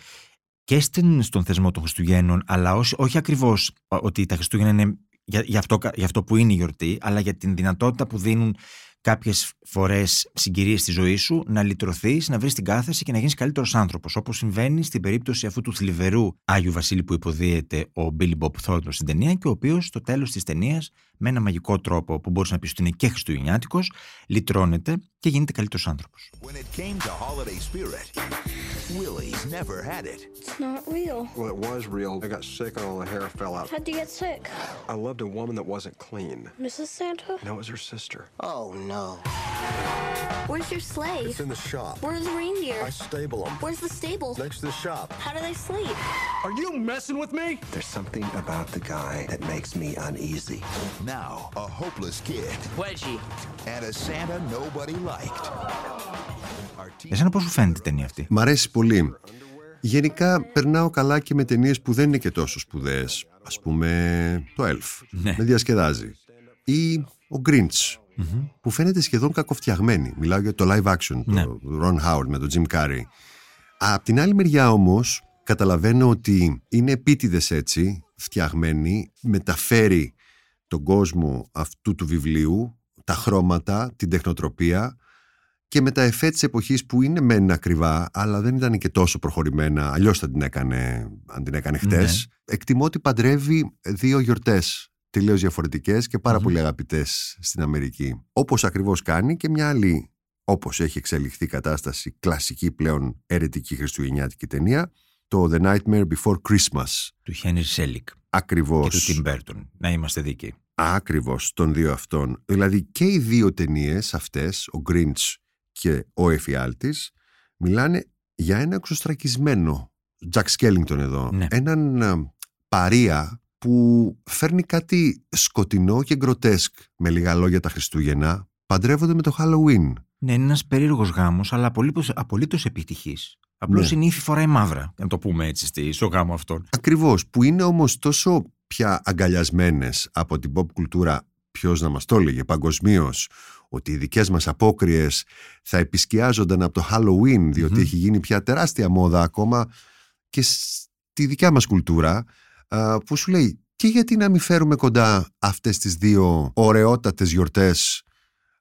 και στον θεσμό των Χριστουγέννων, αλλά όχι, όχι ακριβώς ότι τα Χριστούγεννα είναι για, για, αυτό, για αυτό που είναι η γιορτή, αλλά για την δυνατότητα που δίνουν κάποιες φορές συγκυρίες στη ζωή σου να λυτρωθείς, να βρεις την κάθεση και να γίνεις καλύτερος άνθρωπος όπως συμβαίνει στην περίπτωση αυτού του θλιβερού Άγιου Βασίλη που υποδίεται ο Billy Bob Thornton στην ταινία και ο οποίος στο τέλος της ταινίας με ένα μαγικό τρόπο που μπορείς να πεις ότι είναι και χριστουγεννιάτικος λυτρώνεται και γίνεται καλύτερος άνθρωπος. Willie's never had it. It's not real. Well, it was real. I got sick and all the hair fell out. How'd you get sick? I loved a woman that wasn't clean. Mrs. Santa? No, it was her sister. Oh, no. Where's your sleigh? It's in the shop. Where's the reindeer? I stable them. Where's the stable? Next to the shop. How do they sleep? Are you messing with me? There's something about the guy that makes me uneasy. Now, a hopeless kid. Wedgie. And a Santa nobody liked. Εσένα πώς σου φαίνεται η ταινία αυτή; Μ' αρέσει πολύ. Γενικά περνάω καλά και με ταινίες που δεν είναι και τόσο σπουδαίες. Α πούμε το Elf. Ναι. Με διασκεδάζει. Ή ο Grinch. Που φαίνεται σχεδόν κακοφτιαγμένη. Μιλάω για το live action, Ναι. το Ron Howard με τον Jim Carrey. Απ' την άλλη μεριά όμως καταλαβαίνω ότι είναι επίτηδες έτσι φτιαγμένη, μεταφέρει τον κόσμο αυτού του βιβλίου, τα χρώματα, την τεχνοτροπία και με τα εφέ της εποχής που είναι μεν ακριβά αλλά δεν ήταν και τόσο προχωρημένα αλλιώς θα την έκανε αν την έκανε χτες. Εκτιμώ ότι παντρεύει δύο γιορτές τελείως διαφορετικές και πάρα πολύ αγαπητές στην Αμερική. Όπως ακριβώς κάνει και μια άλλη όπως έχει εξελιχθεί η κατάσταση κλασική πλέον αιρετική χριστουγεννιάτικη ταινία το The Nightmare Before Christmas. Του Χένρι Σέλικ. Ακριβώς. Και του Τιμ Μπέρτον. Να είμαστε δίκαιοι. Ακριβώς των δύο αυτών. Δηλαδή και οι δύο ταινίες αυτές, ο Grinch και ο Εφιάλτης, μιλάνε για ένα εξοστρακισμένο Jack Skellington εδώ. Ναι. Έναν α, παρία που φέρνει κάτι σκοτεινό και γκροτέσκ με λίγα λόγια τα Χριστούγεννα, παντρεύονται με το Halloween. Ναι, είναι ένας περίεργος γάμος, αλλά απολύτως, απολύτως επιτυχής. Απλώς Ναι. η νύφη φοράει μαύρα, να το πούμε έτσι, στη- στο γάμο αυτόν. Ακριβώς, που είναι όμως τόσο πια αγκαλιασμένες από την pop κουλτούρα, ποιος να μας το έλεγε παγκοσμίως, ότι οι δικές μας απόκριες θα επισκιάζονταν από το Halloween, διότι έχει γίνει πια τεράστια μόδα ακόμα και στη δικιά μας κουλτούρα, α, που σου λέει και γιατί να μην φέρουμε κοντά αυτές τις δύο ωραιότατες γιορτές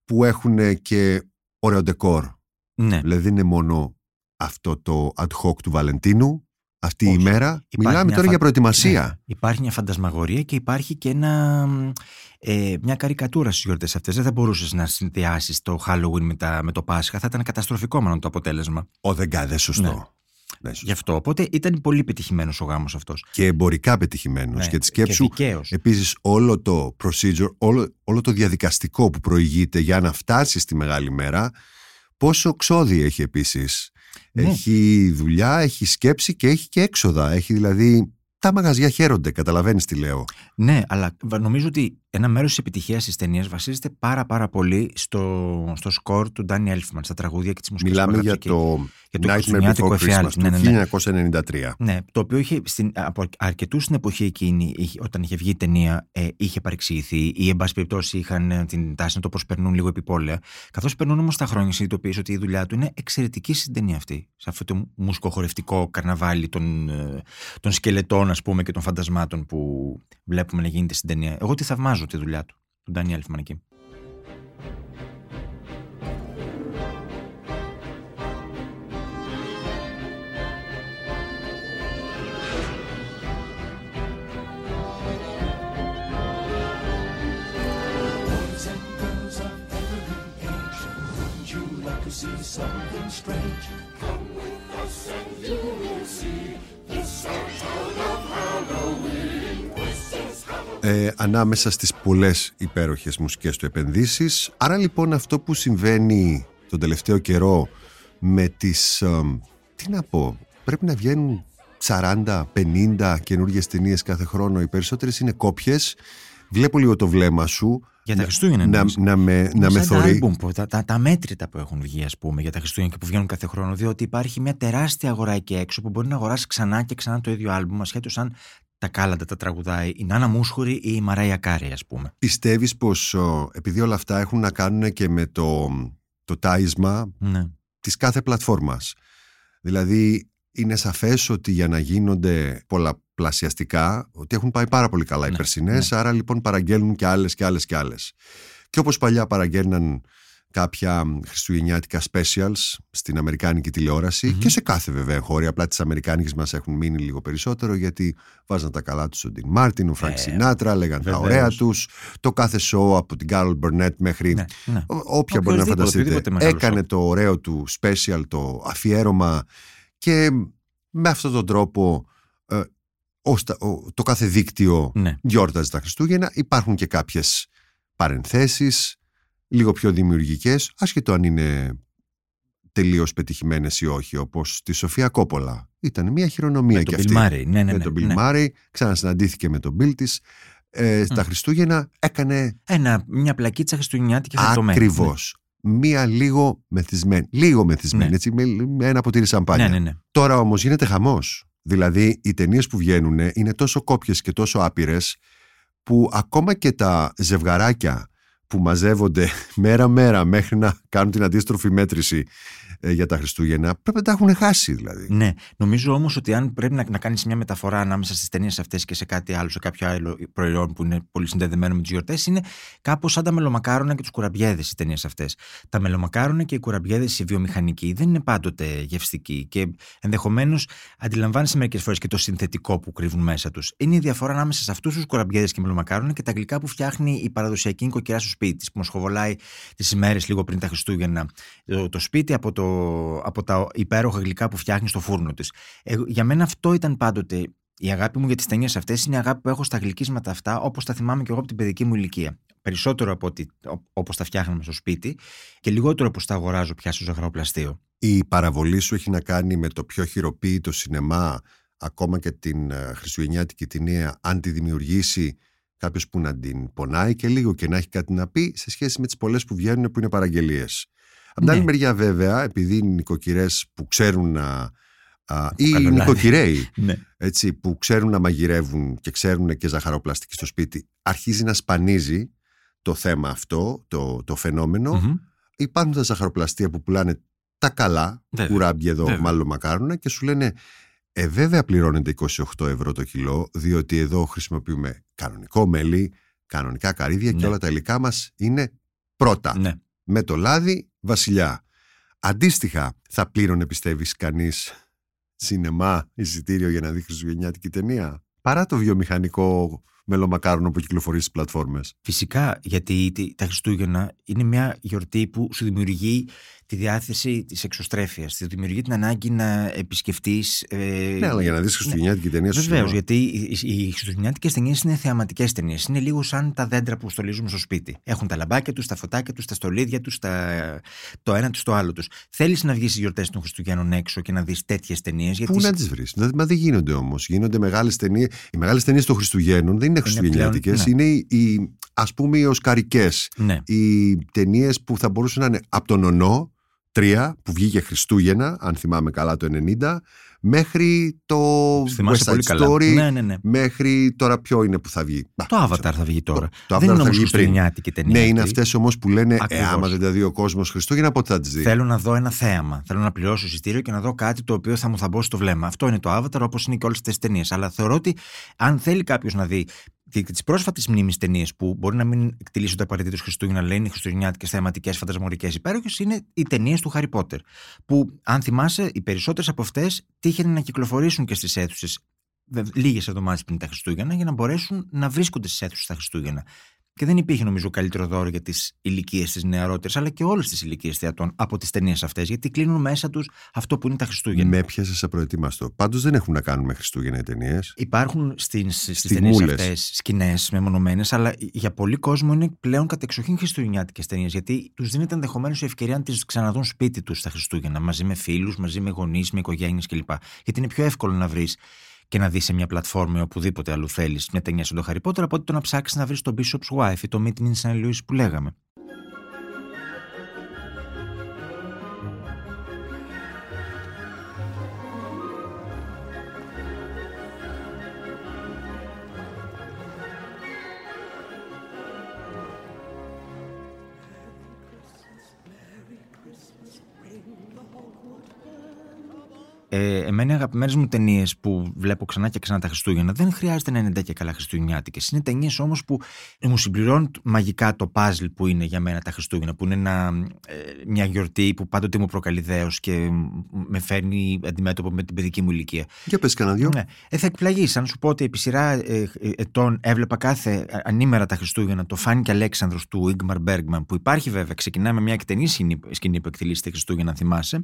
που έχουν και ωραίο ντεκόρ; Ναι. Δηλαδή δεν είναι μόνο αυτό το ad hoc του Βαλεντίνου, αυτή η Όχι. ημέρα. Υπάρχει Μιλάμε μια τώρα φα- για προετοιμασία. Ναι. Υπάρχει μια φαντασμαγορία και υπάρχει και ένα, ε, μια καρικατούρα στις γιορτές αυτές. Δεν θα μπορούσες να συνδυάσεις το Halloween με, τα, με το Πάσχα. Θα ήταν καταστροφικό μάλλον το αποτέλεσμα. Ο δεν δεν σωστό. Ναι. Ναι, σωστό. Γι' αυτό. Οπότε ήταν πολύ πετυχημένος ο γάμος αυτός. Και εμπορικά πετυχημένος. Ναι, και τη σκέψου. και δικαίως. Επίσης, όλο το procedure, όλο, όλο το διαδικαστικό που προηγείται για να φτάσει στη μεγάλη μέρα, πόσο ξόδι έχει επίσης. Ναι. Έχει δουλειά, έχει σκέψη και έχει και έξοδα. Έχει δηλαδή. Τα μαγαζιά χαίρονται, καταλαβαίνεις τι λέω. Ναι, αλλά νομίζω ότι ένα μέρος της επιτυχίας της ταινίας βασίζεται πάρα πάρα πολύ στο, στο σκορ του Ντάνι Έλφμαν, στα τραγούδια και τις μουσικές Μιλάμε για το, για το Nightmare χριστουγεννιάτικο Before Christmas εφιάλτη. του Ναι, ναι, ναι. 1993. Ναι, το οποίο είχε στην, από αρκετούς στην εποχή εκείνη, είχε- όταν είχε βγει η ταινία, ε, είχε παρεξηγηθεί ή, εν πάση περιπτώσει, είχαν ε, την τάση να το προσπερνούν λίγο επιπόλαια. Καθώς περνούν όμως τα χρόνια, συνειδητοποιείς ότι η δουλειά του είναι εξαιρετική στην ταινία αυτή. Σε αυτό το μουσικοχορευτικό καρναβάλι των, ε, των σκελετών, ας πούμε, και των φαντασμάτων που βλέπουμε να γίνεται στην ταινία. Εγώ τη θαυμάζω τη δουλειά του, του Ντάνι Έλφμαν εκεί. Boys and girls of every age, wouldn't you like to see something strange? Come with us and you will see the Santa of Halloween. This is Halloween. ε, ανάμεσα στις πολλές υπέροχες μουσικές του επενδύσεις. Άρα λοιπόν αυτό που συμβαίνει τον τελευταίο καιρό με τις, ε, τι να πω, πρέπει να βγαίνουν 40-50 καινούργιες ταινίες κάθε χρόνο, οι περισσότερες είναι κόπιες. Βλέπω λίγο το βλέμμα σου. Για τα Χριστούγεννα. Να, να, με, να με θωρεί. Τα, άλμπουμ, τα, τα, τα μέτρητα που έχουν βγει, ας πούμε, για τα Χριστούγεννα και που βγαίνουν κάθε χρόνο. Διότι υπάρχει μια τεράστια αγορά εκεί έξω που μπορεί να αγοράσει ξανά και ξανά το ίδιο άλμπουμ, ασχέτως αν τα κάλαντα τα τραγουδάει η Νάνα Μούσχουρη ή η Μαράια Κάρη, ας πούμε. Πιστεύεις πως επειδή όλα αυτά έχουν να κάνουν και με το, το τάισμα ναι. της κάθε πλατφόρμας. Δηλαδή, είναι σαφές ότι για να γίνονται πολλαπλασιαστικά ότι έχουν πάει πάρα πολύ καλά οι ναι, περσινές ναι. άρα λοιπόν παραγγέλνουν και άλλες και άλλες και άλλες και όπως παλιά παραγγέλναν κάποια χριστουγεννιάτικα specials στην αμερικάνικη και σε κάθε βέβαια χώρα απλά τις αμερικάνικες μας έχουν μείνει λίγο περισσότερο γιατί βάζαν τα καλά τους ο Ντιν Μάρτιν, ο Φρανκ Σινάτρα λέγαν τα ωραία τους. Το κάθε show από την Κάρολ Μπερνέτ μέχρι ναι, ναι. όποια μπορεί να φανταστείτε έκανε το ωραίο του special το αφιέρωμα. Και με αυτόν τον τρόπο ε, το κάθε δίκτυο ναι. γιόρταζε τα Χριστούγεννα. Υπάρχουν και κάποιες παρενθέσεις, λίγο πιο δημιουργικές, ασχετό αν είναι τελείως πετυχημένες ή όχι, όπως τη Σοφία Κόπολα. Ήταν μια χειρονομία με και αυτή. Ναι, ναι, ναι, με ναι, τον Bill ναι. Murray, ξανασυναντήθηκε με τον Bill της. Ε, Τα Χριστούγεννα έκανε... Ένα, μια πλακίτσα χριστουγεννιάτικη χαριτωμένη. Ακριβώς μία λίγο μεθυσμένη. Λίγο μεθυσμένη, Ναι. έτσι, με, με ένα ποτήρι σαμπάνια. Ναι, ναι, ναι. Τώρα όμως γίνεται χαμός. Δηλαδή, οι ταινίες που βγαίνουν είναι τόσο κόπιες και τόσο άπειρες, που ακόμα και τα ζευγαράκια που μαζεύονται μέρα-μέρα μέχρι να κάνουν την αντίστροφη μέτρηση. ε, για τα Χριστούγεννα, πρέπει να τα έχουν χάσει δηλαδή. Ναι. Νομίζω όμως ότι αν πρέπει να, να κάνεις μια μεταφορά ανάμεσα στις ταινίες αυτές και σε κάτι άλλο, σε κάποιο άλλο προϊόν που είναι πολύ συνδεδεμένο με τις γιορτές, είναι κάπως σαν τα μελομακάρονα και τους κουραμπιέδες οι ταινίες αυτές. Τα μελομακάρονα και οι κουραμπιέδες, οι βιομηχανικοί, δεν είναι πάντοτε γευστικοί και ενδεχομένως αντιλαμβάνεσαι μερικές φορές και το συνθετικό που κρύβουν μέσα τους. Είναι η διαφορά ανάμεσα σε αυτούς τους κουραμπιέδες και μελομακάρονα και τα γλυκά που φτιάχνει η παραδοσιακή νοικοκυρά στο σπίτι της, που μας σχοβολάει τις ημέρες λίγο πριν τα Χριστούγεννα το, το σπίτι από, το, από τα υπέροχα γλυκά που φτιάχνει στο φούρνο της. Για μένα αυτό ήταν πάντοτε η αγάπη μου για τις ταινίες αυτές. Είναι η αγάπη που έχω στα γλυκίσματα αυτά, όπως τα θυμάμαι και εγώ από την παιδική μου ηλικία. Περισσότερο από όπως τα φτιάχναμε στο σπίτι και λιγότερο όπω τα αγοράζω πια στο ζαχαροπλαστείο. Η παραβολή σου έχει να κάνει με το πιο χειροποίητο σινεμά, ακόμα και την ε, χριστουγεννιάτικη ταινία, αν τη δημιουργήσει κάποιος που να την πονάει και λίγο και να έχει κάτι να πει σε σχέση με τις πολλές που βγαίνουν που είναι παραγγελίες. Από την Ναι. άλλη μεριά, βέβαια, επειδή είναι νοικοκυρές που ξέρουν να. Α, ή Καλολάδι. νοικοκυρέοι Ναι. έτσι, που ξέρουν να μαγειρεύουν και ξέρουν και ζαχαροπλαστική στο σπίτι, αρχίζει να σπανίζει το θέμα αυτό, το, το φαινομενο Μμμ. Υπάρχουν τα ζαχαροπλαστεία που πουλάνε τα καλά, Βέβαια. κουράμπια εδώ, Βέβαια. μάλλον μακάρονα, και σου λένε ε, βέβαια πληρώνεται 28 ευρώ το κιλό, διότι εδώ χρησιμοποιούμε κανονικό μέλι, κανονικά καρύδια και Ναι. όλα τα υλικά μας είναι πρώτα. Ναι. Με το λάδι, βασιλιά. Αντίστοιχα, θα πλήρωνε, πιστεύεις κανείς, σινεμά, εισιτήριο για να δει χριστουγεννιάτικη ταινία. Παρά το βιομηχανικό μελομακάρονο που κυκλοφορεί στις πλατφόρμες; Φυσικά, γιατί τι- τα Χριστούγεννα είναι μια γιορτή που σου δημιουργεί τη διάθεση της εξωστρέφειας. Σου δημιουργεί την ανάγκη να επισκεφτείς. Ε, Ναι, αλλά για να δεις χριστουγεννιάτικη ταινία στο Βεβαίως, σινεμά. γιατί οι, οι, οι χριστουγεννιάτικες ταινίες είναι θεαματικές ταινίες. Είναι λίγο σαν τα δέντρα που στολίζουμε στο σπίτι. Έχουν τα λαμπάκια τους, τα φωτάκια τους, τα στολίδια τους, τα... το ένα τους, το άλλο τους. Θέλεις να βγεις στι γιορτές των Χριστουγέννων έξω και να δεις τέτοιες ταινίες. Γιατί Πού να τις βρεις; Μα δεν γίνονται όμως. Γίνονται μεγάλες ταινίες. Οι μεγάλες ταινίες των Χριστουγέννων δεν είναι χριστουγεννιάτικε. πλέον, ναι. Είναι οι, οι, ας πούμε οι οσκαρικές. Ναι. Οι ταινίες που θα μπορούσαν να είναι από τον Ονό, τρία, που βγήκε Χριστούγεννα, αν θυμάμαι καλά το 90, μέχρι το Θυμάσαι West πολύ Side καλά. Story, Ναι, ναι, ναι. μέχρι τώρα ποιο είναι που θα βγει. Α, Το Avatar θα βγει τώρα. Το δεν Avatar είναι θα όμως βγει πριν. χριστουγεννιάτικη ταινία. Ναι, είναι αυτή. αυτές όμως που λένε, ε, Ακριβώς. άμα δεν τα δει ο κόσμος Χριστούγεννα, πότε θα τις δει; Θέλω να δω ένα θέαμα. Θέλω να πληρώσω εισιτήριο και να δω κάτι το οποίο θα μου θαμπώσει το βλέμμα. Αυτό είναι το Avatar, όπως είναι και όλες τι ταινίες. Αλλά θεωρώ ότι αν θέλει κάποιος να δει και τις πρόσφατες μνήμε ταινίες που μπορεί να μην εκτελήσονται απαραίτητο Χριστούγεννα, αλλά είναι χριστουγεννιάτικες, θεαματικές, φαντασμορικέ, υπέροχες, είναι οι ταινίες του Harry Potter. Που, αν θυμάσαι, οι περισσότερες από αυτές τύχαινε να κυκλοφορήσουν και στις αίθουσες λίγες εβδομάδες πριν τα Χριστούγεννα για να μπορέσουν να βρίσκονται στις αίθουσες τα Χριστούγεννα. Και δεν υπήρχε νομίζω καλύτερο δώρο για τις ηλικίες της νεαρότερε, αλλά και όλες τις ηλικίες θεατών από τις ταινίες αυτές, γιατί κλείνουν μέσα τους αυτό που είναι τα Χριστούγεννα. Με έπιασες απροετοίμαστο. Πάντως δεν έχουν να κάνουν με Χριστούγεννα οι ταινίες. Υπάρχουν στις ταινίες αυτές σκηνές μεμονωμένες, αλλά για πολλοί κόσμο είναι πλέον κατεξοχήν χριστουγεννιάτικες ταινίες, γιατί τους δίνεται ενδεχομένως η ευκαιρία να τις ξαναδούν σπίτι τους τα Χριστούγεννα, μαζί με φίλους, μαζί με γονείς, με οικογένειες κλπ. Γιατί είναι πιο εύκολο να βρεις και να δεις σε μια πλατφόρμα ή οπουδήποτε αλλού θέλεις μια ταινία σαν το Harry Potter από ότι το να ψάξεις να βρεις το Bishop's Wife ή το Meet Me in St. Louis που λέγαμε. Ε, εμένα οι αγαπημένες μου ταινίες που βλέπω ξανά και ξανά τα Χριστούγεννα δεν χρειάζεται να είναι τέτοια καλά Χριστουγεννιάτικες. Είναι ταινίες όμως που μου συμπληρώνουν μαγικά το παζλ που είναι για μένα τα Χριστούγεννα. Που είναι ένα, ε, μια γιορτή που πάντοτε μου προκαλεί δέος και με φέρνει αντιμέτωπο με την παιδική μου ηλικία. Για πες κανένα δυο. Ναι. Ε, θα εκπλαγείς. Αν σου πω ότι επί σειρά ε, ετών έβλεπα κάθε ανήμερα τα Χριστούγεννα το Φάνη και Αλέξανδρος του Ιγμαρ Μπέργκμαν που υπάρχει βέβαια. Ξεκινάμε μια εκτενή σκηνή που εκτυλίσσεται Χριστούγεννα, θυμάσαι.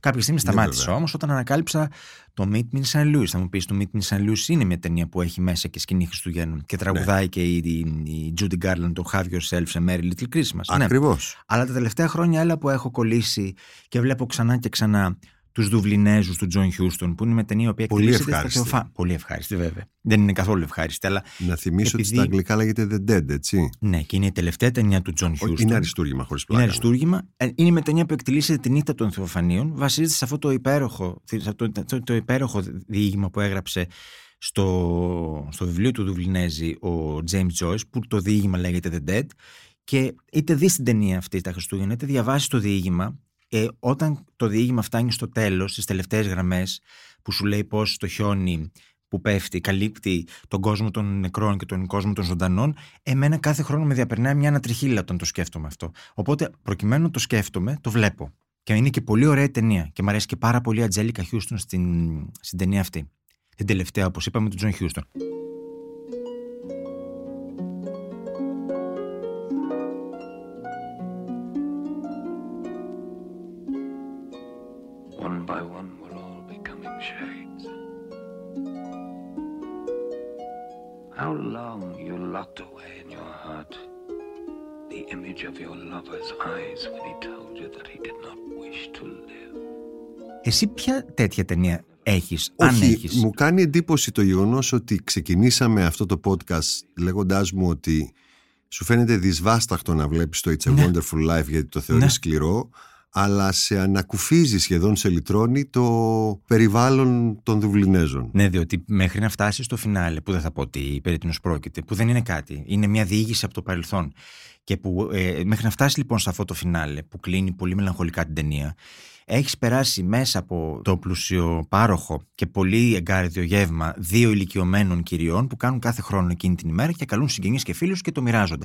Κάποια στιγμή ναι, σταμάτησε όμως όταν ανακάλυψα το Meet Me in St. Louis. Θα μου πεις το Meet Me in St. Louis είναι μια ταινία που έχει μέσα και σκηνή Χριστουγέννων και τραγουδάει ναι. και η, η, η Judy Garland το Have Yourself a Merry Little Christmas. Ακριβώς. Ναι. Αλλά τα τελευταία χρόνια έλα που έχω κολλήσει και βλέπω ξανά και ξανά τους Δουβλινέζους του Τζον Χιούστον, που είναι μια ταινία που Πολύ ευχάριστη. Θεοφά... Πολύ ευχάριστη, βέβαια. Δεν είναι καθόλου ευχάριστη. Αλλά Να θυμίσω επειδή... ότι στα αγγλικά λέγεται The Dead, έτσι. Ναι, και είναι η τελευταία ταινία του Τζον Χιούστον. Είναι αριστούργημα, χωρίς πλάκα. Είναι αριστούργημα. Ε, είναι μια ταινία που εκτυλίσσεται τη νύχτα των Θεοφανίων. Βασίζεται σε αυτό το υπέροχο, το, το, το υπέροχο διήγημα που έγραψε στο, στο βιβλίο του Δουβλινέζοι ο James Joyce, που το διήγημα λέγεται The Dead. Και είτε δεις την ταινία αυτή τα Χριστούγεννα, είτε διαβάσεις το διήγημα, ε, όταν το διήγημα φτάνει στο τέλος, στις τελευταίες γραμμές που σου λέει πως το χιόνι που πέφτει, καλύπτει τον κόσμο των νεκρών και τον κόσμο των ζωντανών, εμένα κάθε χρόνο με διαπερνάει μια ανατριχίλα όταν το σκέφτομαι αυτό. Οπότε, προκειμένου να το σκέφτομαι, το βλέπω. Και είναι και πολύ ωραία ταινία. Και μου αρέσει και πάρα πολύ η Ατζέλικα Χιούστον στην, στην ταινία αυτή. Την τελευταία, όπως είπαμε, του Τζον Χιούστον. Εσύ ποια τέτοια ταινία έχεις, Όχι, αν έχεις; μου κάνει εντύπωση το γεγονός ότι ξεκινήσαμε αυτό το podcast λέγοντάς μου ότι σου φαίνεται δυσβάσταχτο να βλέπεις το It's a ναι. Wonderful Life γιατί το θεωρείς ναι. σκληρό αλλά σε ανακουφίζει σχεδόν σε λιτρώνει το περιβάλλον των Δουβλινέζων. Ναι, διότι μέχρι να φτάσει στο φινάλε, που δεν θα πω ότι περί τίνος πρόκειται, που δεν είναι κάτι, είναι μια διήγηση από το παρελθόν. Και που ε, μέχρι να φτάσεις λοιπόν σε αυτό το φινάλε, που κλείνει πολύ μελαγχολικά την ταινία, έχεις περάσει μέσα από το πλουσιοπάροχο και πολύ εγκάρδιο γεύμα δύο ηλικιωμένων κυριών που κάνουν κάθε χρόνο εκείνη την ημέρα και καλούν συγγενείς και φίλους και το μοιράζονται.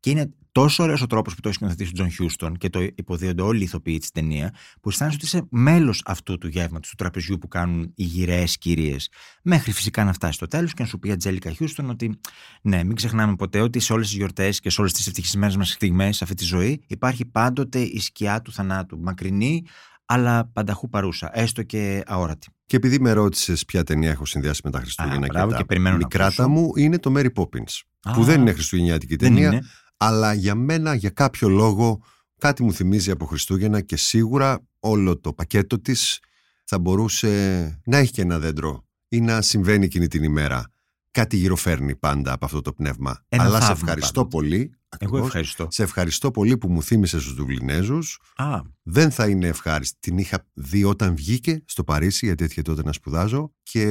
Και είναι τόσο ωραίος ο τρόπος που το έχει σκηνοθετήσει ο Τζον Χιούστον και το υποδύονται όλοι οι ηθοποιοί της ταινίας, που αισθάνεσαι ότι είσαι μέλος αυτού του γεύματος, του τραπεζιού που κάνουν οι γηραιές κυρίες. Μέχρι φυσικά να φτάσεις στο τέλος και να σου πει η Αντζέλικα Χιούστον ότι ναι, μην ξεχνάμε ποτέ ότι σε όλες τις γιορτές και σε όλες τις ευτυχισμένες μας στιγμές σε αυτή τη ζωή υπάρχει πάντοτε η σκιά του θανάτου. Μακρινή, αλλά πανταχού παρούσα, έστω και αόρατη. Και επειδή με ρώτησες ποια ταινία έχω συνδυάσει με τα Χριστούγεννα Α, και, και τα μικράτα μου, είναι το Mary Poppins. που δεν είναι χριστουγεννιάτικη ταινία, είναι. αλλά για μένα, για κάποιο λόγο, κάτι μου θυμίζει από Χριστούγεννα και σίγουρα όλο το πακέτο της θα μπορούσε να έχει και ένα δέντρο ή να συμβαίνει εκείνη την ημέρα. Κάτι γυροφέρνει πάντα από αυτό το πνεύμα. Ένα αλλά σε θαύμα ευχαριστώ πάντως. πολύ. Εγώ ευχαριστώ. Σε ευχαριστώ πολύ που μου θύμισες στους Δουβλινέζους. Α, Δεν θα είναι ευχάριστη. Την είχα δει όταν βγήκε στο Παρίσι, γιατί έτυχε τότε να σπουδάζω και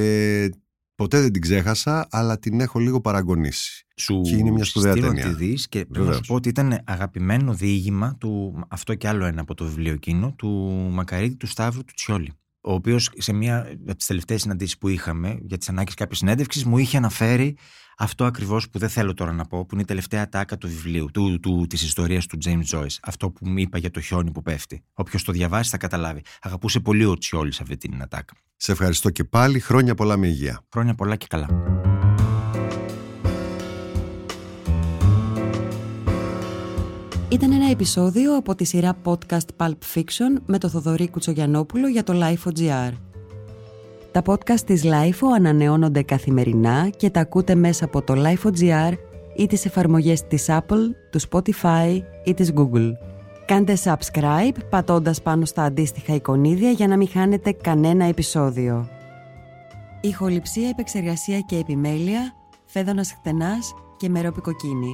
ποτέ δεν την ξέχασα, αλλά την έχω λίγο παραγωνίσει. σου Και είναι μια σπουδαία στείλω να ταινία. τη δεις και πρέπει να Βεβαίως. σου πω ότι ήταν αγαπημένο διήγημα του, αυτό και άλλο ένα από το βιβλίο εκείνο, του Μακαρίτη του Σταύρου του Τσιόλη. Ο οποίος σε μία από τις τελευταίες συναντήσεις που είχαμε για τις ανάγκες κάποιας συνέντευξης μου είχε αναφέρει αυτό ακριβώς που δεν θέλω τώρα να πω, που είναι η τελευταία τάκα του βιβλίου, του, του, της ιστορίας του James Joyce. Αυτό που μου είπα για το χιόνι που πέφτει. Όποιος το διαβάσει θα καταλάβει. Αγαπούσε πολύ ο Τσιόλης αυτή την ατάκα. Σε ευχαριστώ και πάλι. Χρόνια πολλά με υγεία. Χρόνια πολλά και καλά. Ήταν ένα επεισόδιο από τη σειρά podcast Pulp Fiction με το Θοδωρή Κουτσογιανόπουλο για το LifeOGR. Τα podcast της LIFO ανανεώνονται καθημερινά και τα ακούτε μέσα από το LifeOGR ή τις εφαρμογές της Apple, του Spotify ή της Google. Κάντε subscribe πατώντας πάνω στα αντίστοιχα εικονίδια για να μην χάνετε κανένα επεισόδιο. Ηχοληψία, επεξεργασία και επιμέλεια, φέδωνας χτενάς και μερόπικοκίνη.